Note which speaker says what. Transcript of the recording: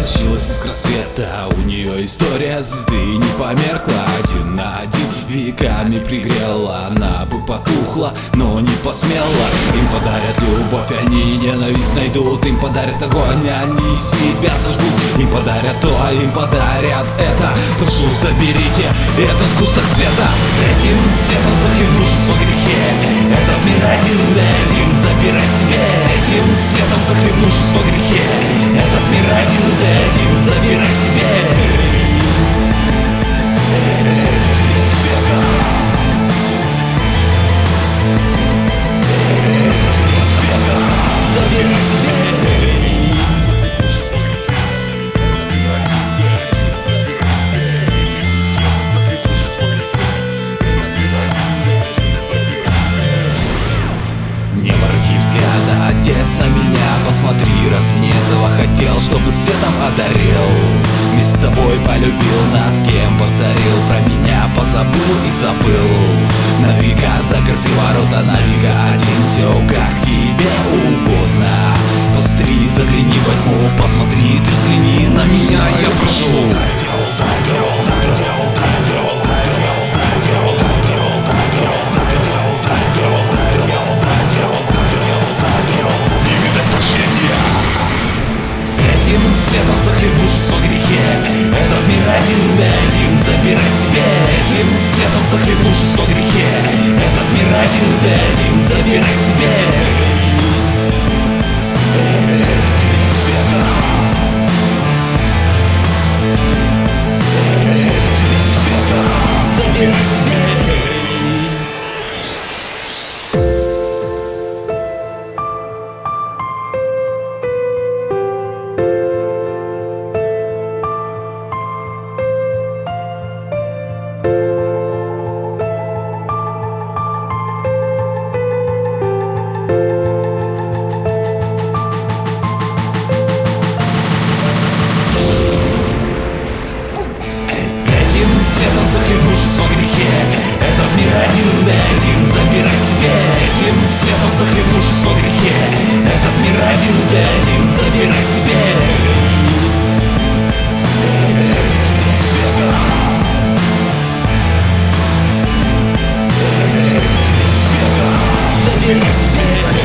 Speaker 1: просочилась искра света У нее история звезды не померкла. Один на один веками пригрела. Она бы потухла, но не посмела. Им подарят любовь, они ненависть найдут. Им подарят огонь, они себя сожгут. Им подарят то, а им подарят это. Прошу, заберите это с кусток света. Этим светом захлебнувшись во грехе. Этот мир один на один забирай себе. Этим светом захлебнувшись во меня Посмотри, раз мне этого хотел Чтобы светом одарил. Не с тобой полюбил, над кем поцарил. Про меня позабыл и забыл. На века заперты ворота, на века один. Все как тебе угодно. Посмотри, загляни во тьму Посмотри, светом захлебнувшись во грехе Этот мир один на один забирай себе светом захлебнувшись во грехе Этот мир один на один забирай себе. Этим светом захлебнувшись во грехе Этот мир один на один забирай себе. Забирай себе